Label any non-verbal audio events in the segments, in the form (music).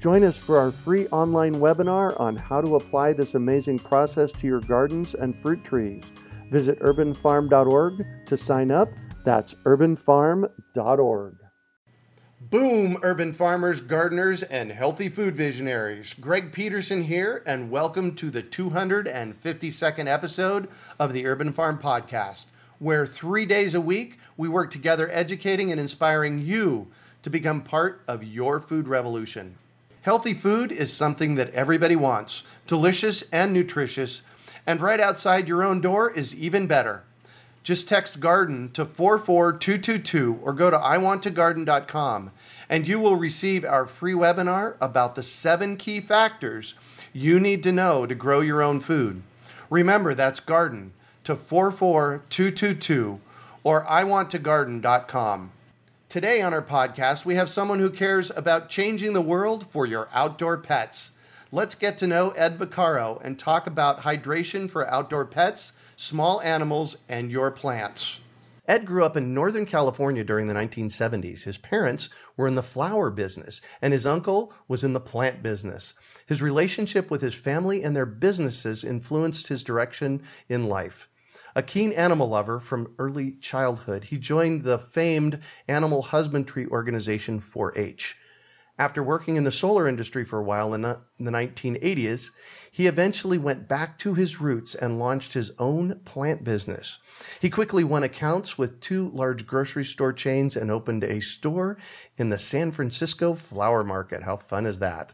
Join us for our free online webinar on how to apply this amazing process to your gardens and fruit trees. Visit urbanfarm.org to sign up. That's urbanfarm.org. Boom, urban farmers, gardeners, and healthy food visionaries. Greg Peterson here, and welcome to the 252nd episode of the Urban Farm Podcast, where three days a week we work together educating and inspiring you to become part of your food revolution. Healthy food is something that everybody wants, delicious and nutritious and right outside your own door is even better. Just text garden to 44222 or go to iwanttogarden.com and you will receive our free webinar about the seven key factors you need to know to grow your own food. Remember, that's garden to 44222 or iwanttogarden.com. Today on our podcast, we have someone who cares about changing the world for your outdoor pets. Let's get to know Ed Vaccaro and talk about hydration for outdoor pets, small animals, and your plants. Ed grew up in Northern California during the 1970s. His parents were in the flower business, and his uncle was in the plant business. His relationship with his family and their businesses influenced his direction in life. A keen animal lover from early childhood, he joined the famed animal husbandry organization 4 H. After working in the solar industry for a while in the 1980s, he eventually went back to his roots and launched his own plant business. He quickly won accounts with two large grocery store chains and opened a store in the San Francisco flower market. How fun is that?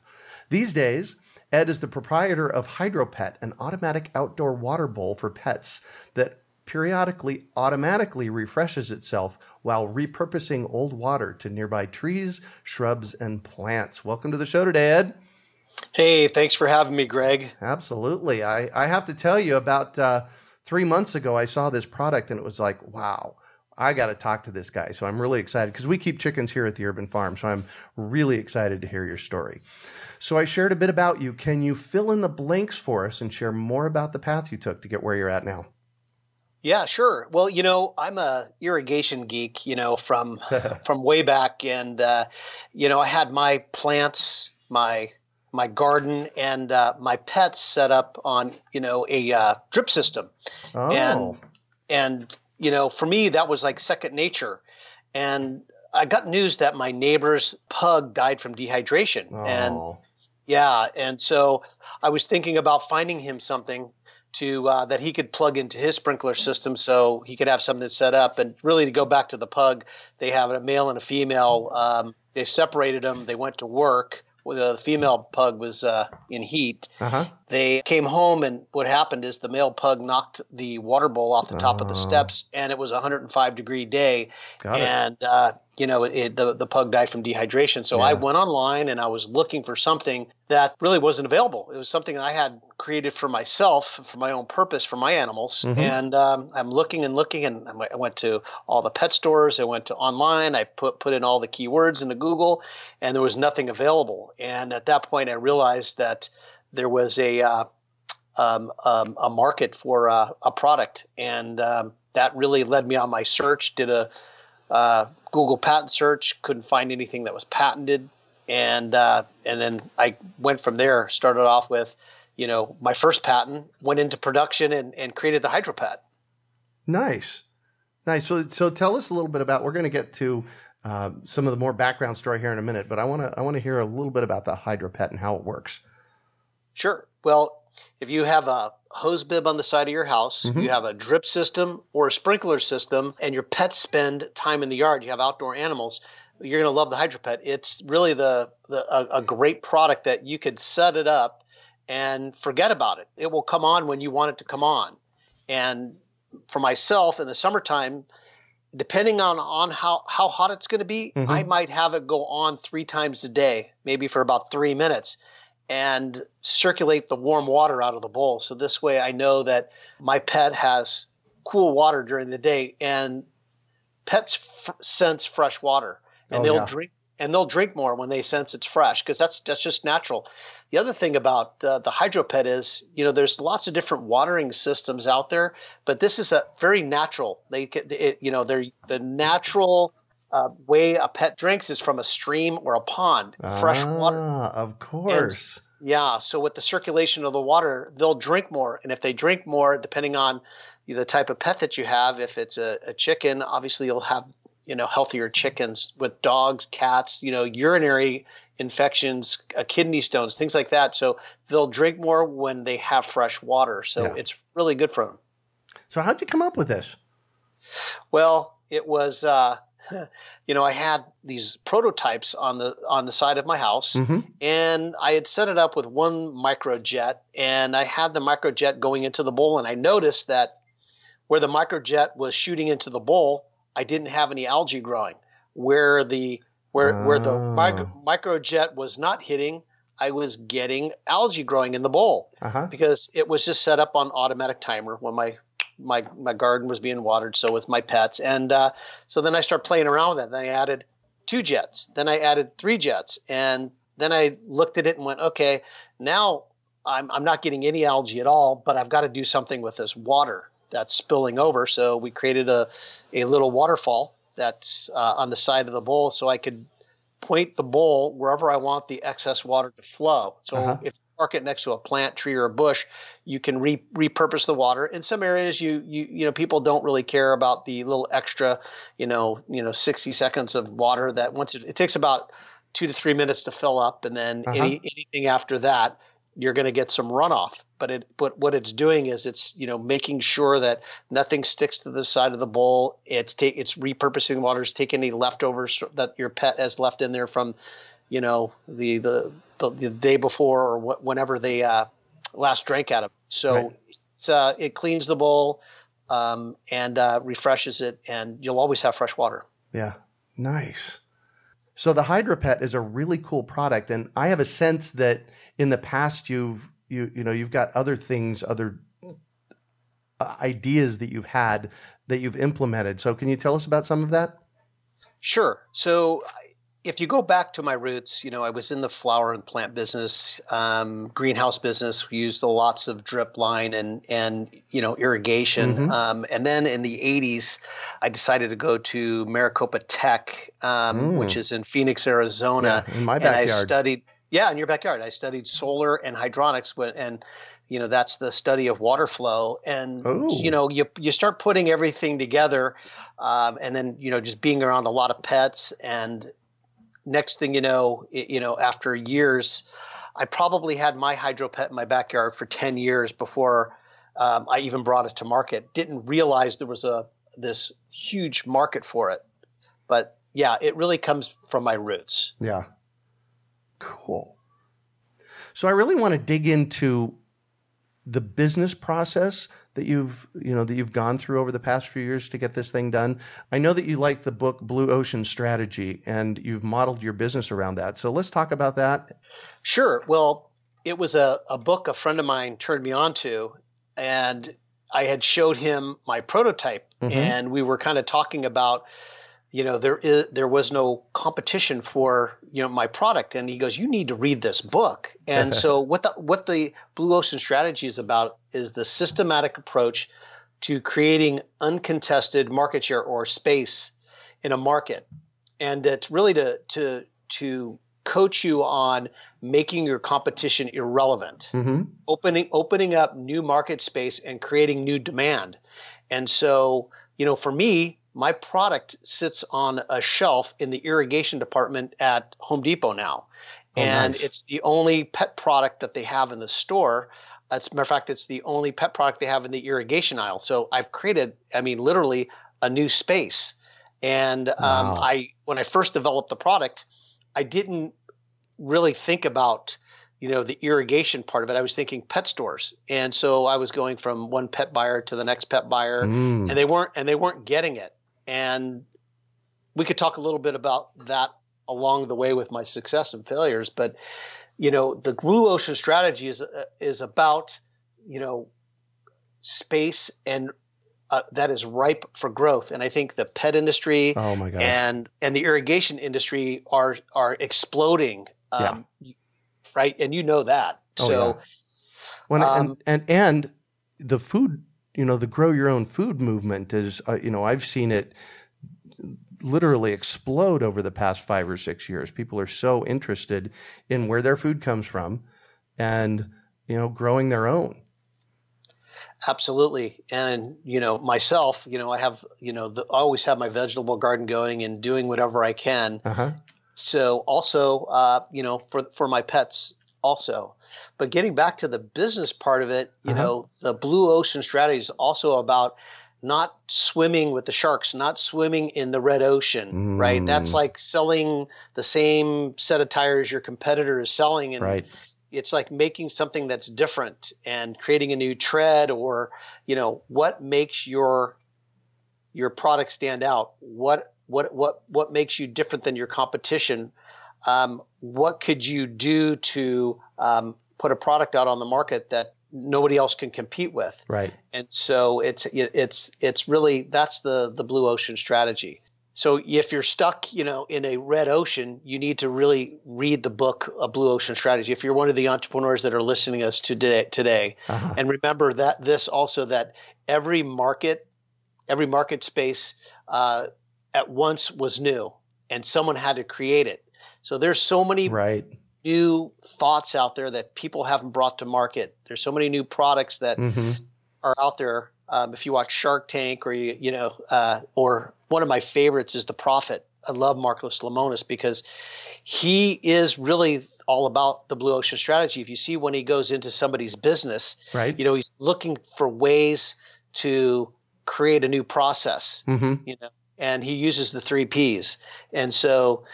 These days, Ed is the proprietor of HydroPet, an automatic outdoor water bowl for pets that periodically automatically refreshes itself while repurposing old water to nearby trees, shrubs, and plants. Welcome to the show today, Ed. Hey, thanks for having me, Greg. Absolutely. I, I have to tell you, about uh, three months ago, I saw this product and it was like, wow. I got to talk to this guy. So I'm really excited because we keep chickens here at the Urban Farm. So I'm really excited to hear your story. So I shared a bit about you. Can you fill in the blanks for us and share more about the path you took to get where you're at now? Yeah, sure. Well, you know, I'm a irrigation geek, you know, from (laughs) from way back, and uh, you know, I had my plants, my my garden, and uh, my pets set up on, you know, a uh, drip system, oh. and and you know, for me, that was like second nature, and I got news that my neighbor's pug died from dehydration, oh. and yeah, and so I was thinking about finding him something to uh, that he could plug into his sprinkler system so he could have something set up and really to go back to the pug they have a male and a female um, they separated them they went to work the female pug was uh, in heat. Uh-huh. They came home, and what happened is the male pug knocked the water bowl off the top of the Oh. steps, and it was a 105 degree day, Got and uh, you know it, the the pug died from dehydration. So I went online and I was looking for something that really wasn't available. It was something I had created for myself, for my own purpose, for my animals, Mhm. and um, I'm looking and looking, and I went- I went to all the pet stores. I went to online. I put put in all the keywords into Google, and there was nothing available. And at that point, I realized that there was a uh, um, um, a market for uh, a product, and um, that really led me on my search. Did a uh, Google patent search, couldn't find anything that was patented, and uh, and then I went from there. Started off with, you know, my first patent, went into production, and, and created the HydroPet. Nice, nice. So, so tell us a little bit about. We're going to get to um, some of the more background story here in a minute, but I want to I want to hear a little bit about the HydroPet and how it works. Sure. Well, if you have a hose bib on the side of your house, Mhm. you have a drip system or a sprinkler system, and your pets spend time in the yard, you have outdoor animals, you're going to love the HydroPet. It's really the, the a, a great product that you could set it up and forget about it. It will come on when you want it to come on. And for myself in the summertime, depending on on how how hot it's going to be, Mhm. I might have it go on three times a day, maybe for about three minutes. And circulate the warm water out of the bowl. So this way I know that my pet has cool water during the day and pets f- sense fresh water and Oh, they'll yeah. drink and they'll drink more when they sense it's fresh because that's that's just natural. The other thing about uh, the hydropet is, you know, there's lots of different watering systems out there, but this is a very natural. They, get- it, you know, they're the natural uh, way a pet drinks is from a stream or a pond, fresh water. Ah, Of course. Yeah. So with the circulation of the water, they'll drink more, and if they drink more, depending on the type of pet that you have, if it's a, a chicken, obviously you'll have you know healthier chickens. With dogs, cats, you know urinary infections, uh, kidney stones, things like that. So they'll drink more when they have fresh water. So Yeah. it's really good for them. So how'd you come up with this? Well, it was, uh, (laughs) you know, I had these prototypes on the on the side of my house, Mm-hmm. and I had set it up with one microjet, and I had the microjet going into the bowl, and I noticed that where the microjet was shooting into the bowl, I didn't have any algae growing. Where the where where the Ah. micro, microjet was not hitting, I was getting algae growing in the bowl Uh huh. because it was just set up on automatic timer when my my my garden was being watered. So with my pets, and uh, so then I started playing around with it. Then I added two jets. Then I added three jets, and then I looked at it and went, okay, now I'm I'm not getting any algae at all, but I've got to do something with this water that's spilling over. So we created a a little waterfall that's uh, on the side of the bowl, so I could point the bowl wherever I want the excess water to flow. So Uh-huh. if park it next to a plant, tree, or a bush, you can re- repurpose the water. In some areas, you you you know people don't really care about the little extra, you know you know 60 seconds of water that once it, it takes about two to three minutes to fill up, and then Uh-huh. any, anything after that, you're going to get some runoff. But it but what it's doing is it's you know making sure that nothing sticks to the side of the bowl. It's take it's repurposing the water. It's taking any leftovers that your pet has left in there from, you know, the the the, the day before or wh- whenever they uh, last drank out of. it. So Right. it's, uh, it cleans the bowl um, and uh, refreshes it, and you'll always have fresh water. Yeah. Nice. So the HydroPet is a really cool product, and I have a sense that in the past you've you you know you've got other things, other uh, ideas that you've had that you've implemented. So can you tell us about some of that? Sure. So if you go back to my roots, you know, I was in the flower and plant business, um, greenhouse business. We used lots of drip line and and you know irrigation. Mhm. Um, and then in the '80s, I decided to go to Maricopa Tech, um, Mm. which is in Phoenix, Arizona. Yeah, in my and I backyard. studied, yeah, in your backyard. I studied solar and hydronics, and you know that's the study of water flow. And Ooh. you know, you you start putting everything together, um, and then you know just being around a lot of pets, and next thing you know, it, you know, after years, I probably had my hydro pet in my backyard for ten years before um, I even brought it to market. Didn't realize there was a this huge market for it, but yeah, it really comes from my roots. Yeah. Cool. So I really want to dig into the business process that you've you know that you've gone through over the past few years to get this thing done. I know that you like the book Blue Ocean Strategy and you've modeled your business around that. So let's talk about that. Sure. Well, it was a, a book a friend of mine turned me on to, and I had showed him my prototype, Mhm. and we were kind of talking about, you know, there is there was no competition for you know my product, and he goes, "You need to read this book." And so (laughs) what the what the Blue Ocean Strategy is about is the systematic approach to creating uncontested market share or space in a market, and it's really to to to coach you on making your competition irrelevant Mm-hmm. opening opening up new market space and creating new demand. And so, you know, for me, my product sits on a shelf in the irrigation department at Home Depot now. Oh, and nice. it's the only pet product that they have in the store. As a matter of fact, it's the only pet product they have in the irrigation aisle. So I've created, I mean, literally a new space. And um, Wow. I, when I first developed the product, I didn't really think about you know the irrigation part of it i was thinking pet stores and so i was going from one pet buyer to the next pet buyer Mm. and they weren't and they weren't getting it and we could talk a little bit about that along the way with my success and failures but you know, the blue ocean strategy is uh, is about you know space and uh, that is ripe for growth. And I think the pet industry oh my gosh. and and the irrigation industry are are exploding. Um, yeah. Right, and you know that. Oh, so, yeah. when um, and, and and the food, you know, the grow your own food movement is, uh, you know, I've seen it literally explode over the past five or six years. People are so interested in where their food comes from, and you know, growing their own. Absolutely. And, you know, myself, you know, I have, you know, the, I always have my vegetable garden going and doing whatever I can. Uh-huh. So also, uh, you know, for, for my pets also. But getting back to the business part of it, you uh-huh. know, the blue ocean strategy is also about not swimming with the sharks, not swimming in the red ocean, mm. right? That's mm. like selling the same set of tires your competitor is selling. And, right it's like making something that's different and creating a new tread or you know what makes your your product stand out what what what what makes you different than your competition um, what could you do to um, put a product out on the market that nobody else can compete with right and so it's it's it's really that's the the blue ocean strategy so if you're stuck, you know, in a red ocean, you need to really read the book, A Blue Ocean Strategy. If you're one of the entrepreneurs that are listening to us today, today, uh-huh. and remember that this also that every market, every market space, uh, at once was new, and someone had to create it. So there's so many right. new thoughts out there that people haven't brought to market. There's so many new products that mm-hmm. are out there. Um, if you watch Shark Tank or you you know uh, or one of my favorites is The Profit. I love Marcus Lemonis because he is really all about the blue ocean strategy. If you see when he goes into somebody's business, right? You know, he's looking for ways to create a new process. Mm-hmm. You know, and he uses the three P's. And so,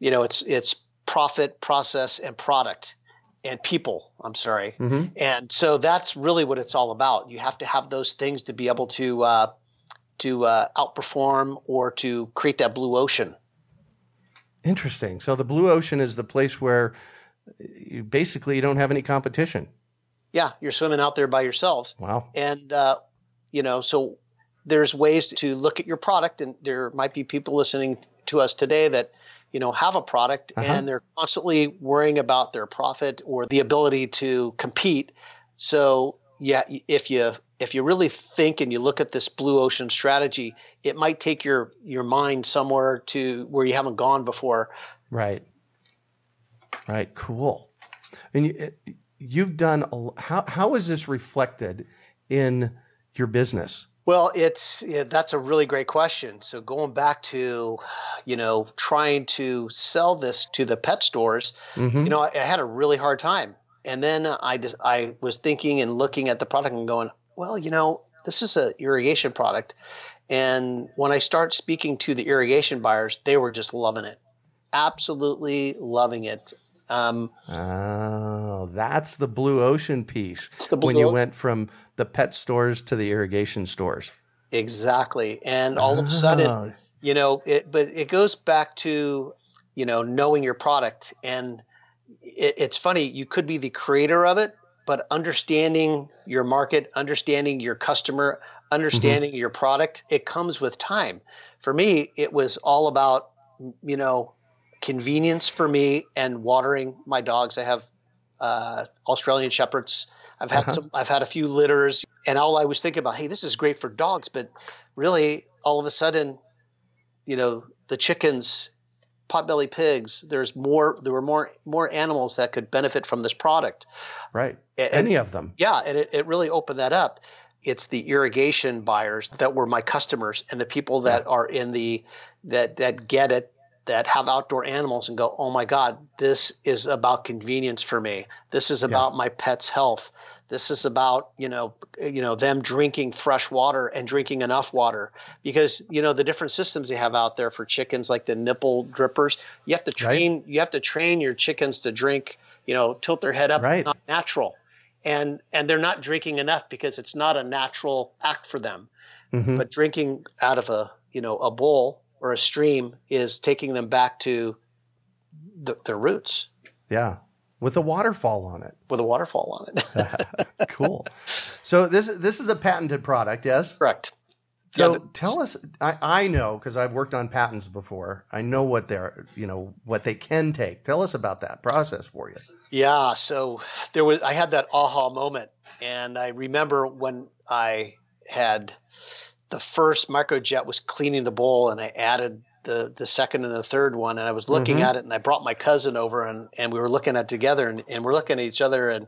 you know, it's it's profit, process, and product, and people. I'm sorry. Mm-hmm. And so that's really what it's all about. You have to have those things to be able to uh, to uh, outperform or to create that blue ocean. Interesting. So the blue ocean is the place where you basically you don't have any competition. Yeah, you're swimming out there by yourselves. Wow. And uh, you know, so there's ways to look at your product, and there might be people listening to us today that you know have a product uh-huh. and they're constantly worrying about their profit or the ability to compete. So yeah, if you if you really think and you look at this blue ocean strategy, it might take your your mind somewhere to where you haven't gone before. Right. Right. Cool. And you, you've done a, how how is this reflected in your business? Well, it's yeah, that's a really great question. So going back to, you know, trying to sell this to the pet stores, mm-hmm. you know, I, I had a really hard time. And then I just I was thinking and looking at the product and going, well, you know, this is an irrigation product. And when I start speaking to the irrigation buyers, they were just loving it, absolutely loving it. Um, oh, that's the blue ocean piece. Blue when you ocean. went from the pet stores to the irrigation stores. Exactly, and all of a sudden, oh. you know, it. But it goes back to you know knowing your product, and it, it's funny. You could be the creator of it, but understanding your market, understanding your customer, understanding mm-hmm. your product, it comes with time. For me, it was all about, you know, convenience for me and watering my dogs. I have uh, Australian Shepherds. I've had uh-huh. some, I've had a few litters and all I was thinking about, Hey, this is great for dogs, but really all of a sudden, you know, the chickens potbelly pigs. There's more. There were more more animals that could benefit from this product. Right. And, Any of them. Yeah, and it, it really opened that up. It's the irrigation buyers that were my customers and the people that yeah. are in the that that get it that have outdoor animals and go, oh my God, this is about convenience for me. This is about yeah. my pet's health. This is about you know you know them drinking fresh water and drinking enough water because you know the different systems they have out there for chickens like the nipple drippers. You have to train right. you have to train your chickens to drink you know tilt their head up. Right. not natural, and and they're not drinking enough because it's not a natural act for them. Mm-hmm. But drinking out of a you know a bowl or a stream is taking them back to the, their roots. Yeah, with a waterfall on it. With a waterfall on it. (laughs) cool. So this this is a patented product, yes? Correct. So yeah, tell us. I, I know because I've worked on patents before. I know what they're you know what they can take. Tell us about that process for you. Yeah. So there was I had that aha moment, and I remember when I had the first microjet was cleaning the bowl, and I added the the second and the third one, and I was looking mm-hmm. at it, and I brought my cousin over, and and we were looking at together, and, and we're looking at each other, and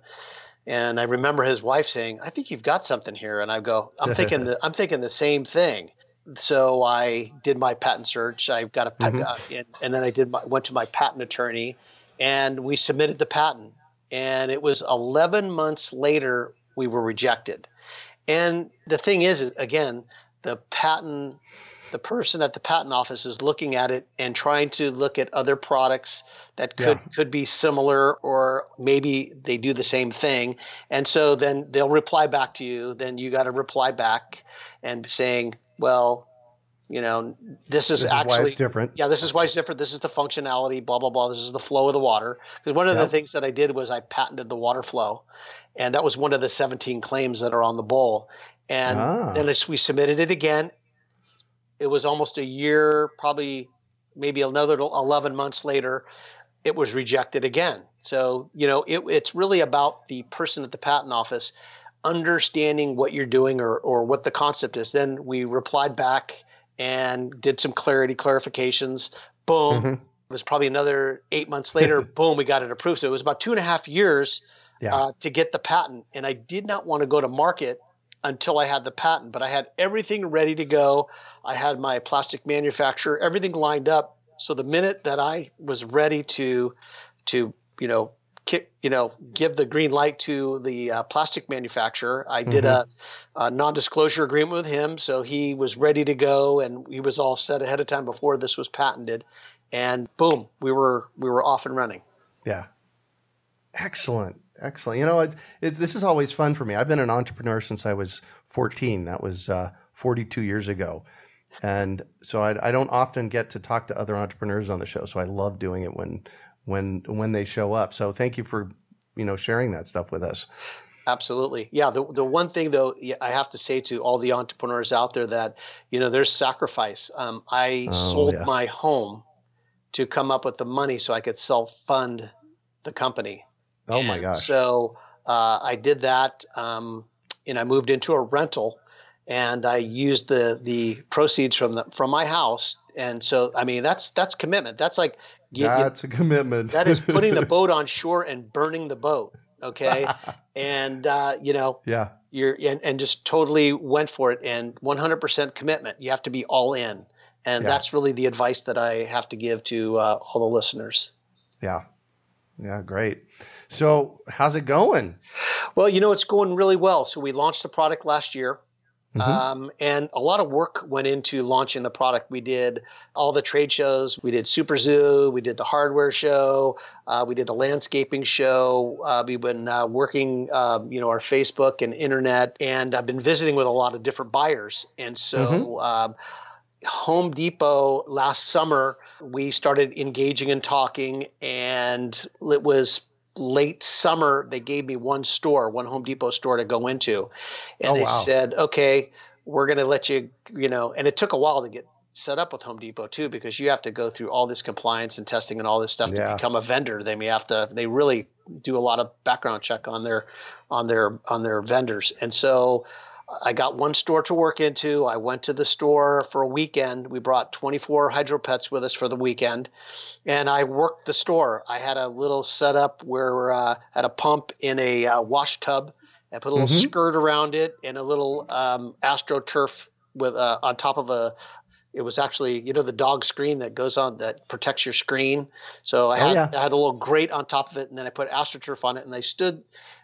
and I remember his wife saying, "I think you've got something here," and I go, "I'm (laughs) thinking the, I'm thinking the same thing." So I did my patent search. I got a patent, mm-hmm. and, and, then I did my, went to my patent attorney, and we submitted the patent. And it was 11 months later we were rejected. And the thing is, again, the patent the person at the patent office is looking at it and trying to look at other products that could yeah. could be similar or maybe they do the same thing. And so then they'll reply back to you. Then you got to reply back and saying well you know this is this actually is different. Yeah this is why it's different. This is the functionality blah blah blah. This is the flow of the water. Because one of the things that i did was i patented the water flow. And that was one of the 17 claims that are on the bowl and ah. then we submitted it again it was almost a year, probably maybe another 11 months later, it was rejected again. So, you know, it, it's really about the person at the patent office understanding what you're doing or, or what the concept is. Then we replied back and did some clarity clarifications. Boom. Mm-hmm. It was probably another eight months later. (laughs) boom, we got it approved. So it was about two and a half years yeah. uh, to get the patent. And I did not want to go to market until I had the patent, but I had everything ready to go. I had my plastic manufacturer, everything lined up. So the minute that I was ready to, to you know, kick, you know, give the green light to the uh, plastic manufacturer, I did mm-hmm. a, a, non-disclosure agreement with him. So he was ready to go, and he was all set ahead of time before this was patented. And boom, we were we were off and running. Yeah, excellent. Excellent. You know, it, it, this is always fun for me. I've been an entrepreneur since I was 14. That was uh, 42 years ago. And so I, I, don't often get to talk to other entrepreneurs on the show. So I love doing it when when when they show up. So thank you for you know sharing that stuff with us. Absolutely. Yeah. The, the one thing, though, I have to say to all the entrepreneurs out there that, you know, there's sacrifice. Um, I oh, sold yeah. my home to come up with the money so I could self fund the company. Oh my gosh! So uh, I did that, um, and I moved into a rental, and I used the the proceeds from the from my house. And so, I mean, that's that's commitment. That's like you, that's you, a commitment. that is putting the (laughs) boat on shore and burning the boat. Okay, (laughs) and uh, you know, yeah, you're and, and just totally went for it and 100% commitment. You have to be all in, and yeah. that's really the advice that I have to give to uh, all the listeners. Yeah, yeah, great. So, how's it going? Well, you know, it's going really well. So, we launched the product last year. Mm-hmm. Um, and a lot of work went into launching the product. We did all the trade shows. We did Super Zoo. We did the hardware show. Uh, we did the landscaping show. Uh, we've been uh, working, um, you know, our Facebook and internet, and I've been visiting with a lot of different buyers. And so, mm-hmm. Um, Home Depot last summer, we started engaging and talking, and it was late summer, they gave me one store, one Home Depot store to go into. And oh, they wow. said, okay, we're going to let you, you know, and it took a while to get set up with Home Depot too, because you have to go through all this compliance and testing and all this stuff yeah. to become a vendor. They may have to, they really do a lot of background check on their, on their, on their vendors. And so, I got one store to work into. I went to the store for a weekend. We brought 24 hydro pets with us for the weekend, and I worked the store. I had a little setup where uh, had a pump in a uh, wash tub. I put a little mm-hmm. skirt around it and a little um, astroturf with uh, on top of a. It was actually you know the dog screen that goes on that protects your screen. So I oh, had yeah. I had a little grate on top of it, and then I put astroturf on it, and they stood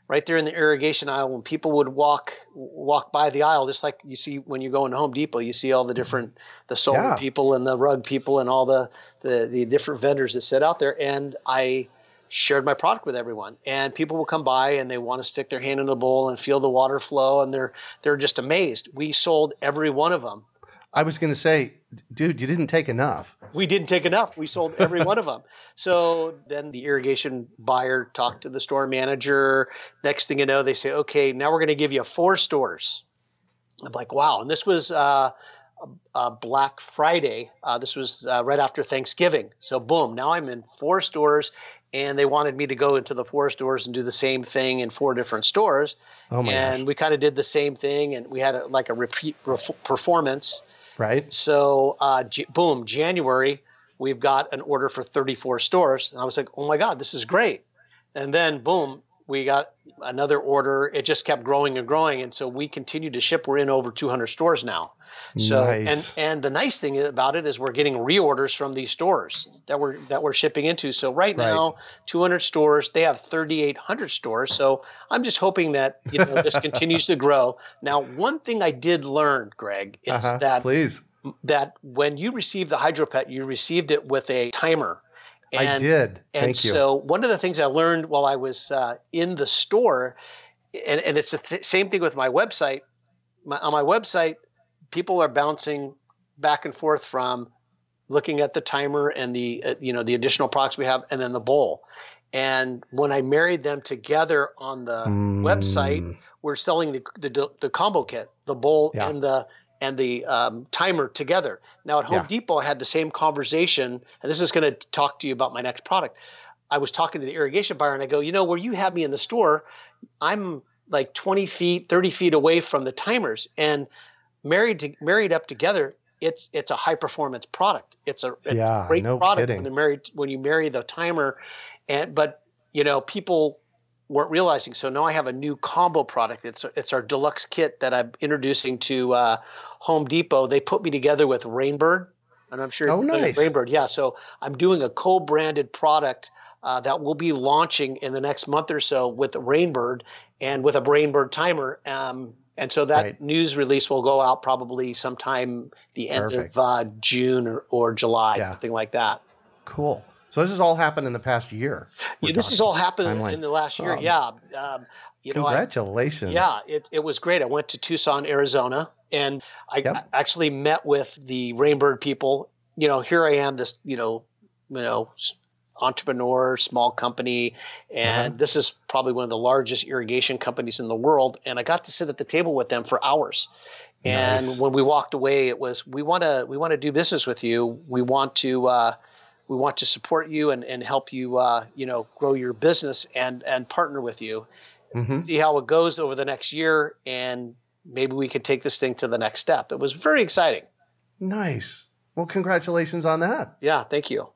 right there in the irrigation aisle when people would walk walk by the aisle just like you see when you go into home depot you see all the different the solar yeah. people and the rug people and all the, the the different vendors that sit out there. And i shared my product with everyone. And people will come by and they want to stick their hand in the bowl and feel the water flow. And they're they're just amazed. We sold every one of them I was going to say, dude, you didn't take enough. We didn't take enough. We sold every one of them. So then the irrigation buyer talked to the store manager. Next thing you know, they say, okay, now we're going to give you four stores. I'm like, wow. And this was uh, uh, Black Friday. Uh, this was uh, right after Thanksgiving. So boom, now I'm in four stores, and they wanted me to go into the four stores and do the same thing in four different stores. Oh my and gosh. we kind of did the same thing, and we had a, like a repeat ref- performance. Right? So uh, J- boom, January, we've got an order for 34 stores, and I was like, oh my god, this is great. And then boom, we got another order. It just kept growing and growing, and so we continue to ship. We're in over 200 stores now. So Nice. and and the nice thing about it is we're getting reorders from these stores that we're that we're shipping into. So right, Right. now, 200 stores. They have 3,800 stores. So I'm just hoping that you know this continues to grow. Now, one thing I did learn, Greg, is Uh-huh. that Please. that when you received the hydropet, you received it with a timer. I did. And Thank you. so one of the things I learned while I was uh, in the store, and, and it's the th- same thing with my website. My, on my website, people are bouncing back and forth from looking at the timer and the uh, you know the additional products we have, and then the bowl. And when I married them together on the website, Mm, we're selling the, the the combo kit, the bowl Yeah. and the and the um, timer together. Now at Home Yeah. Depot, I had the same conversation, and this is going to talk to you about my next product. I was talking to the irrigation buyer, and I go, you know, where you have me in the store, I'm like 20 feet, 30 feet away from the timers, and married to married up together, it's it's a high performance product. It's a, it's Yeah, a great no product kidding. when they're married when you marry the timer, and but you know people weren't realizing. So now I have a new combo product. It's it's our deluxe kit that I'm introducing to uh, Home Depot. They put me together with Rainbird, and I'm sure Oh, nice. Rainbird. Yeah, so I'm doing a co-branded product uh, that will be launching in the next month or so with Rainbird and with a Rainbird timer. Um, and so that Right. news release will go out probably sometime the end Perfect. of uh, June or, or July, Yeah. something like that. cool. So this has all happened in the past year. Yeah, this has all happened Timeline. in the last year. Um, yeah. Um, you know, I, Congratulations. Yeah, it, it was great. I went to Tucson, Arizona, and I Yep. Actually met with the Rainbird people. You know, here I am, this you know, you know, entrepreneur, small company, and Uh-huh. this is probably one of the largest irrigation companies in the world. And I got to sit at the table with them for hours. And Nice. when we walked away, it was we want to we want to do business with you. We want to. Uh, we want to support you and, and help you, uh, you know, grow your business and, and partner with you Mhm. see how it goes over the next year, and maybe we could take this thing to the next step. It was very exciting. Nice. Well, congratulations on that. Yeah, thank you.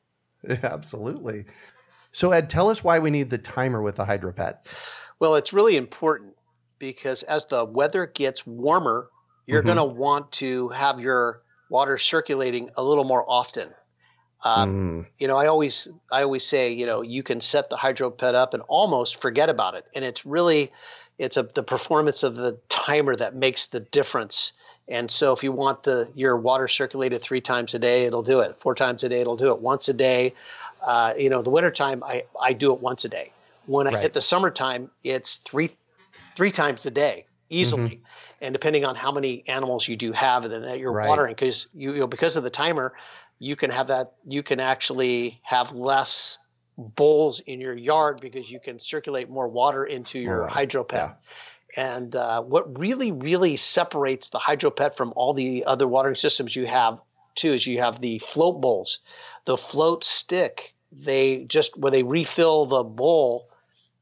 (laughs) Absolutely. So, Ed, tell us why we need the timer with the HydroPet. Well, it's really important because as the weather gets warmer, you're Mhm. going to want to have your water circulating a little more often. Um, Mm, you know, I always I always say, you know, you can set the hydro pet up and almost forget about it, and it's really it's a the performance of the timer that makes the difference. And so, if you want the your water circulated three times a day, it'll do it. Four times a day, it'll do it. Once a day, uh, you know, the wintertime, I I do it once a day. When I Right. hit the summertime, it's three three times a day easily. And depending on how many animals you do have and that you're Right. watering, because you, you know, because of the timer, you can have that you can actually have less bowls in your yard because you can circulate more water into your water, hydro pet. yeah. And uh, what really, really separates the hydro pet from all the other watering systems you have too is you have the float bowls. The float stick, they just when they refill the bowl,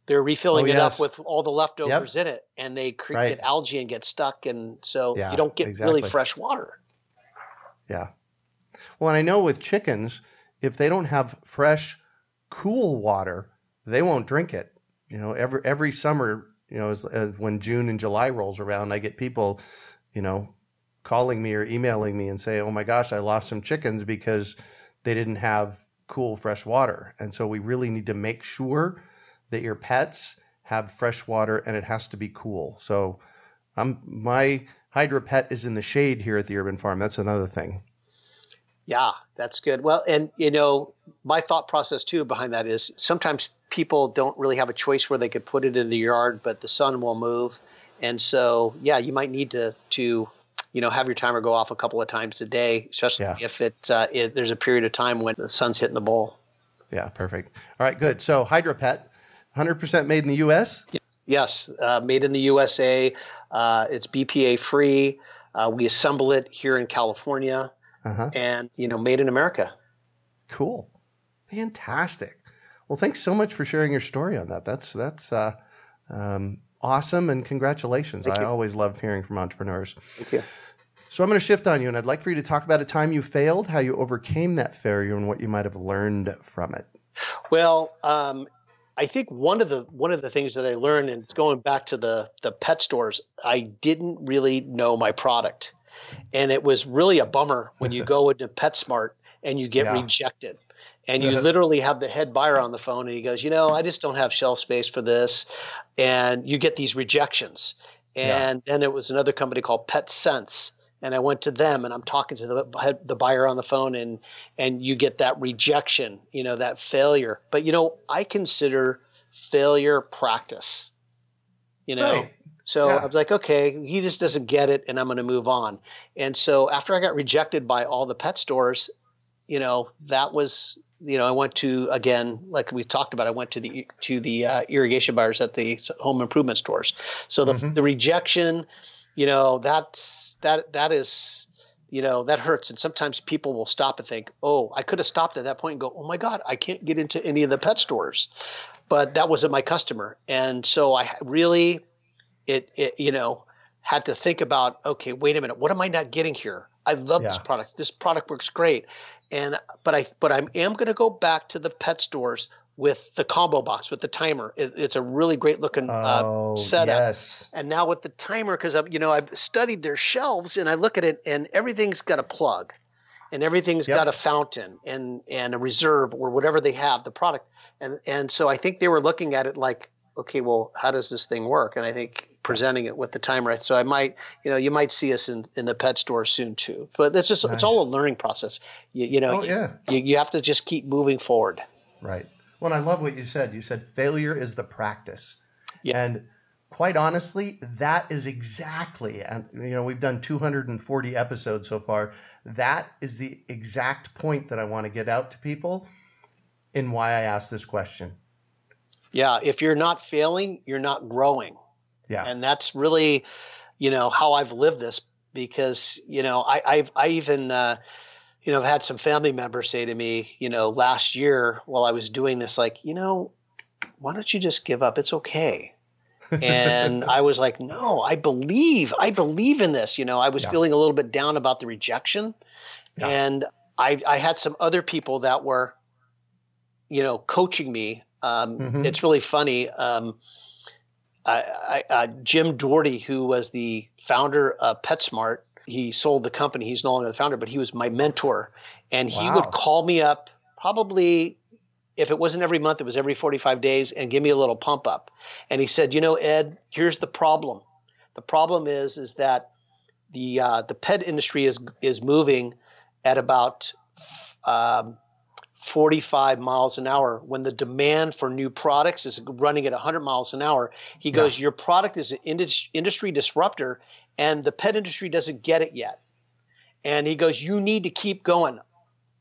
they're refilling Oh, it yes. up with all the leftovers in it, and they create Right. algae and get stuck, and so Yeah, you don't get exactly. really fresh water. Yeah. Well, and I know with chickens, if they don't have fresh, cool water, they won't drink it. You know, every every summer, you know, as, as when June and July rolls around, I get people, you know, calling me or emailing me and say, "Oh my gosh, I lost some chickens because they didn't have cool, fresh water." And so we really need to make sure that your pets have fresh water and it has to be cool. So, I'm my HydroPet is in the shade here at the Urban Farm. That's another thing. Yeah, that's good. Well, and you know, my thought process too behind that is sometimes people don't really have a choice where they could put it in the yard, but the sun will move, and so yeah, you might need to to you know, have your timer go off a couple of times a day, especially yeah. if it, uh, it, there's a period of time when the sun's hitting the bowl. Yeah, perfect. All right, good. So HydroPet, 100% made in the U.S. Yes, yes uh, made in the USA. Uh, it's BPA free. Uh, we assemble it here in California, uh-huh. and you know, made in America. Cool, fantastic. Well, thanks so much for sharing your story on that. That's that's uh, um, awesome, and congratulations. Thank I you. always love hearing from entrepreneurs. Thank you. So I'm going to shift on you, and I'd like for you to talk about a time you failed, how you overcame that failure, and what you might have learned from it. Well, um, I think one of the one of the things that I learned, and it's going back to the the pet stores, I didn't really know my product, and it was really a bummer when you (laughs) go into PetSmart and you get yeah. rejected. And you (laughs) literally have the head buyer on the phone, and he goes, "You know, I just don't have shelf space for this," and you get these rejections. And yeah. then it was another company called Pet Sense, and I went to them and I'm talking to the the buyer on the phone and and you get that rejection, you know, that failure. But you know, I consider failure practice. You know. Right. So yeah. I was like, okay, he just doesn't get it and I'm going to move on. And so after I got rejected by all the pet stores, you know, that was you know, I went to again, like we talked about, I went to the to the uh, irrigation buyers at the home improvement stores. So the mm-hmm. the rejection, you know, that's that that is you know that hurts and sometimes people will stop and think oh i could have stopped at that point and go oh my god i can't get into any of the pet stores but that wasn't my customer and so i really it, it you know had to think about okay wait a minute what am i not getting here i love yeah. this product this product works great and but i but i am going to go back to the pet stores with the combo box with the timer. It, it's a really great looking uh, oh, setup. Yes. And now with the timer, because i you know I've studied their shelves and I look at it and everything's got a plug, and everything's yep. got a fountain and and a reserve or whatever they have the product. And and so I think they were looking at it like, okay, well, how does this thing work? And I think presenting it with the time right. So I might, you know, you might see us in, in the pet store soon too. But it's just nice. it's all a learning process. You, you know, oh, yeah. you, you have to just keep moving forward. Right. Well, I love what you said. You said failure is the practice. Yeah. And quite honestly, that is exactly, and you know, we've done 240 episodes so far. That is the exact point that I want to get out to people in why I asked this question. Yeah. If you're not failing, you're not growing. Yeah. And that's really, you know, how I've lived this because, you know, I, I've, I even, uh, you know, I've had some family members say to me, you know, last year while I was doing this, like, you know, why don't you just give up? It's okay. and (laughs) I was like, no, I believe, I believe in this. You know, I was yeah. feeling a little bit down about the rejection. Yeah. And I, I had some other people that were, you know, coaching me. Um, mm-hmm. It's really funny. Um, I, I, uh, Jim Dougherty, who was the founder of PetSmart, he sold the company. He's no longer the founder, but he was my mentor, and he wow. would call me up probably if it wasn't every month, it was every 45 days, and give me a little pump up. And he said, "You know, Ed, here's the problem. The problem is is that the uh, the pet industry is is moving at about um, 45 miles an hour when the demand for new products is running at 100 miles an hour. He goes, yeah. Your product is an industry disruptor, and the pet industry doesn't get it yet. And he goes, You need to keep going.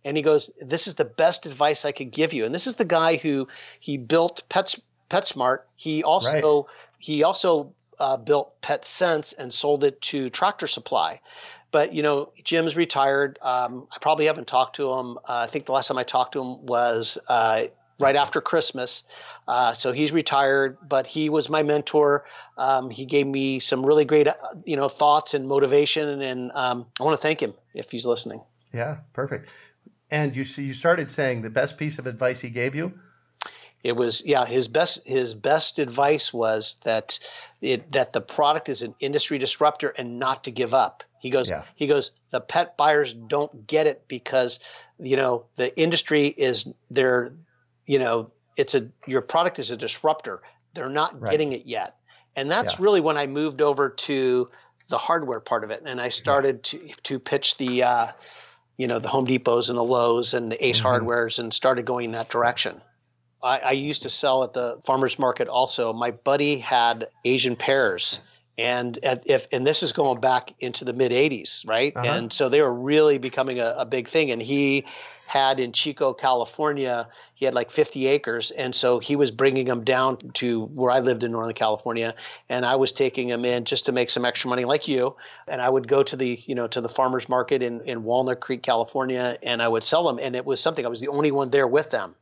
And he goes, This is the best advice I could give you. And this is the guy who he built Pets, PetSmart. He also right. he also uh, built Pet Sense and sold it to Tractor Supply. But you know, Jim's retired. Um, I probably haven't talked to him. Uh, I think the last time I talked to him was uh, right after Christmas. Uh, so he's retired, but he was my mentor. Um, he gave me some really great, uh, you know, thoughts and motivation, and um, I want to thank him if he's listening. Yeah, perfect. And you you started saying the best piece of advice he gave you. It was yeah his best his best advice was that it that the product is an industry disruptor and not to give up. He goes yeah. he goes the pet buyers don't get it because you know the industry is they're you know it's a your product is a disruptor. They're not right. getting it yet. And that's yeah. really when I moved over to the hardware part of it, and I started to to pitch the, uh, you know, the Home Depots and the Lowe's and the Ace mm-hmm. Hardwares, and started going in that direction. I, I, used to sell at the farmers market also. My buddy had Asian pears, and if and this is going back into the mid 80s right? Uh-huh. and so they were really becoming a, a, big thing. And he had in chico california he had like 50 acres. And so he was bringing them down to where i lived in northern california. And i was taking them in just to make some extra money like you. And i would go to the you know to the farmers market in, in walnut creek california and i would sell them. And it was something i was the only one there with them.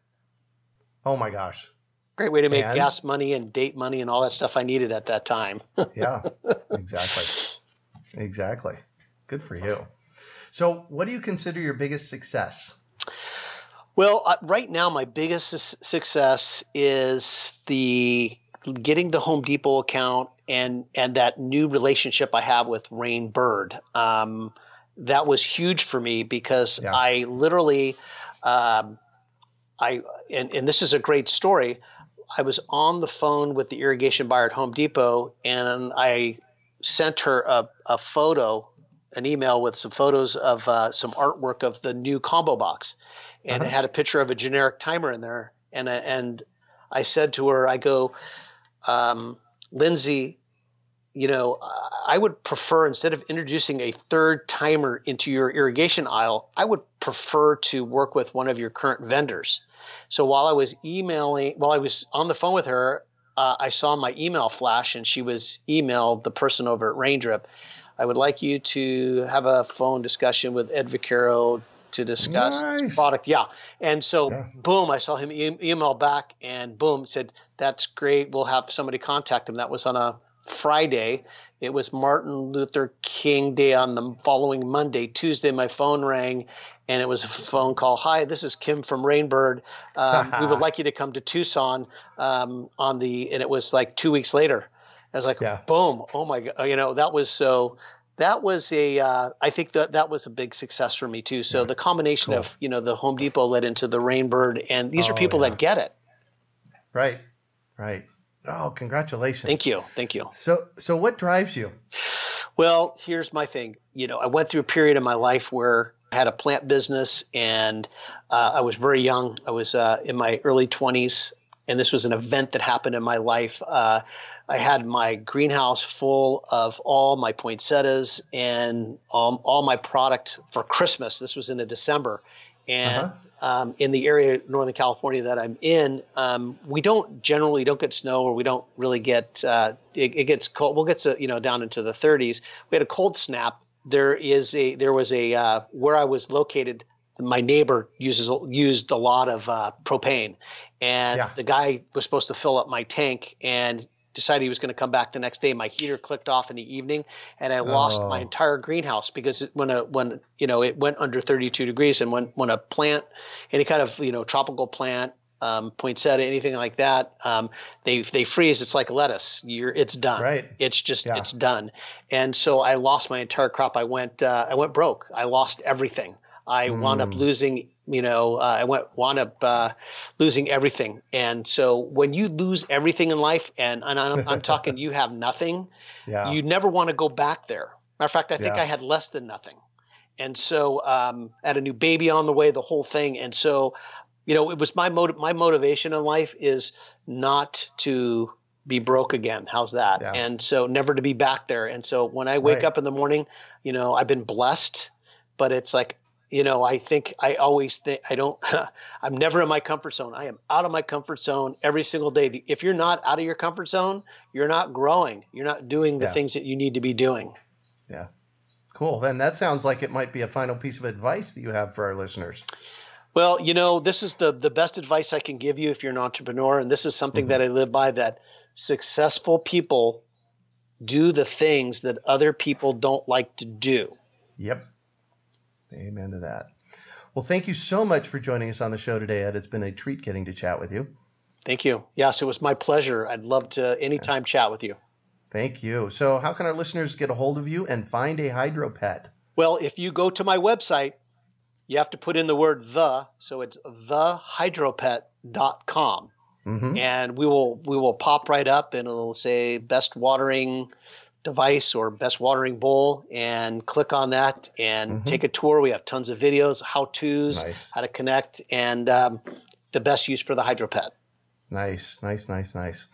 Oh my gosh Great way to make and, gas money and date money and all that stuff I needed at that time. (laughs) yeah, exactly. Exactly. Good for you. So, what do you consider your biggest success? Well, uh, right now, my biggest su- success is the getting the Home Depot account and and that new relationship I have with Rain Bird. Um, that was huge for me because yeah. I literally, um, I and, and this is a great story. I was on the phone with the irrigation buyer at Home Depot, and I sent her a, a photo, an email with some photos of uh, some artwork of the new combo box, and uh-huh. it had a picture of a generic timer in there. And and I said to her, I go, um, Lindsay, you know, I would prefer instead of introducing a third timer into your irrigation aisle, I would prefer to work with one of your current vendors. So while I was emailing, while I was on the phone with her, uh, I saw my email flash, and she was emailed the person over at Raindrip. I would like you to have a phone discussion with Ed Vaccaro to discuss nice. product. Yeah. And so, yeah. boom, I saw him e- email back, and boom, said, That's great. We'll have somebody contact him. That was on a Friday. It was Martin Luther King Day on the following Monday. Tuesday, my phone rang, and it was a phone call. Hi, this is Kim from Rain Bird. Um, we would (laughs) like you to come to Tucson um, on the, and it was like two weeks later. I was like, yeah. boom, oh my god, you know, that was so. That was a, uh, I think that that was a big success for me too. So the combination cool. of you know the Home Depot led into the Rain Bird, and these oh, are people yeah. that get it. Right, right. Oh, congratulations! Thank you, thank you. So, so what drives you? Well, here's my thing. You know, I went through a period in my life where I had a plant business, and uh, I was very young. I was uh, in my early 20s, and this was an event that happened in my life. Uh, I had my greenhouse full of all my poinsettias and um, all my product for Christmas. This was in December. And uh-huh. um, in the area Northern California that I'm in, um, we don't generally don't get snow, or we don't really get uh, it, it, gets cold. We'll get to you know down into the 30s. We had a cold snap there is a there was a uh, where I was located. My neighbor uses used a lot of uh, propane, and yeah. the guy was supposed to fill up my tank and decided he was going to come back the next day. My heater clicked off in the evening, and I lost oh. my entire greenhouse because when a when you know it went under 32 degrees, and when when a plant, any kind of you know tropical plant um, poinsettia, anything like that, um, they they freeze. It's like lettuce. You're it's done. Right. It's just yeah. it's done. And so I lost my entire crop. I went uh, I went broke. I lost everything. I mm. wound up hmm. losing. You know, uh, I went wound up uh, losing everything. And so when you lose everything in life, and, and I'm, I'm talking, you have nothing. (laughs) Yeah. You never want to go back there. Matter of fact, I think yeah. I had less than nothing. And so um, I had a new baby on the way, the whole thing. And so you know, it was my motive. My motivation in life is not to be broke again. How's that? Yeah. And so never to be back there. And so when I wake right. up in the morning, you know, I've been blessed, but it's like, you know, I think I always think I don't, (laughs) I'm never in my comfort zone. I am out of my comfort zone every single day. If you're not out of your comfort zone, you're not growing. You're not doing the yeah. things that you need to be doing. Yeah. Cool. Then that sounds like it might be a final piece of advice that you have for our listeners. Well, you know, this is the the best advice I can give you if you're an entrepreneur, and this is something mm-hmm. that I live by. That successful people do the things that other people don't like to do. Yep. Amen to that. Well, thank you so much for joining us on the show today, Ed. It's been a treat getting to chat with you. Thank you. Yes, it was my pleasure. I'd love to anytime yeah. chat with you. Thank you. So, how can our listeners get a hold of you and find a HydroPet? Well, if you go to my website, you have to put in the word the, so it's thehydropet.com. Mm-hmm. And we will we will pop right up and it'll say best watering device or best watering bowl and click on that and mm-hmm. take a tour. We have tons of videos, how to's, nice. how to connect, and um, the best use for the HydroPet. Nice, nice, nice, nice.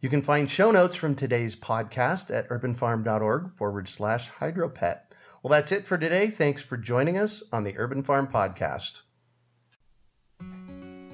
You can find show notes from today's podcast at urbanfarm.org forward slash hydropet. Well, that's it for today. Thanks for joining us on the Urban Farm Podcast.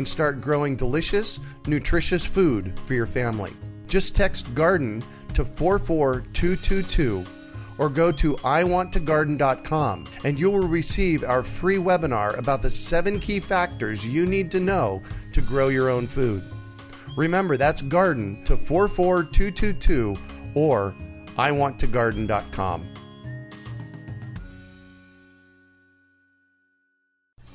and start growing delicious, nutritious food for your family. Just text garden to 44222 or go to iwanttogarden.com and you will receive our free webinar about the seven key factors you need to know to grow your own food. Remember, that's garden to 44222 or iwanttogarden.com.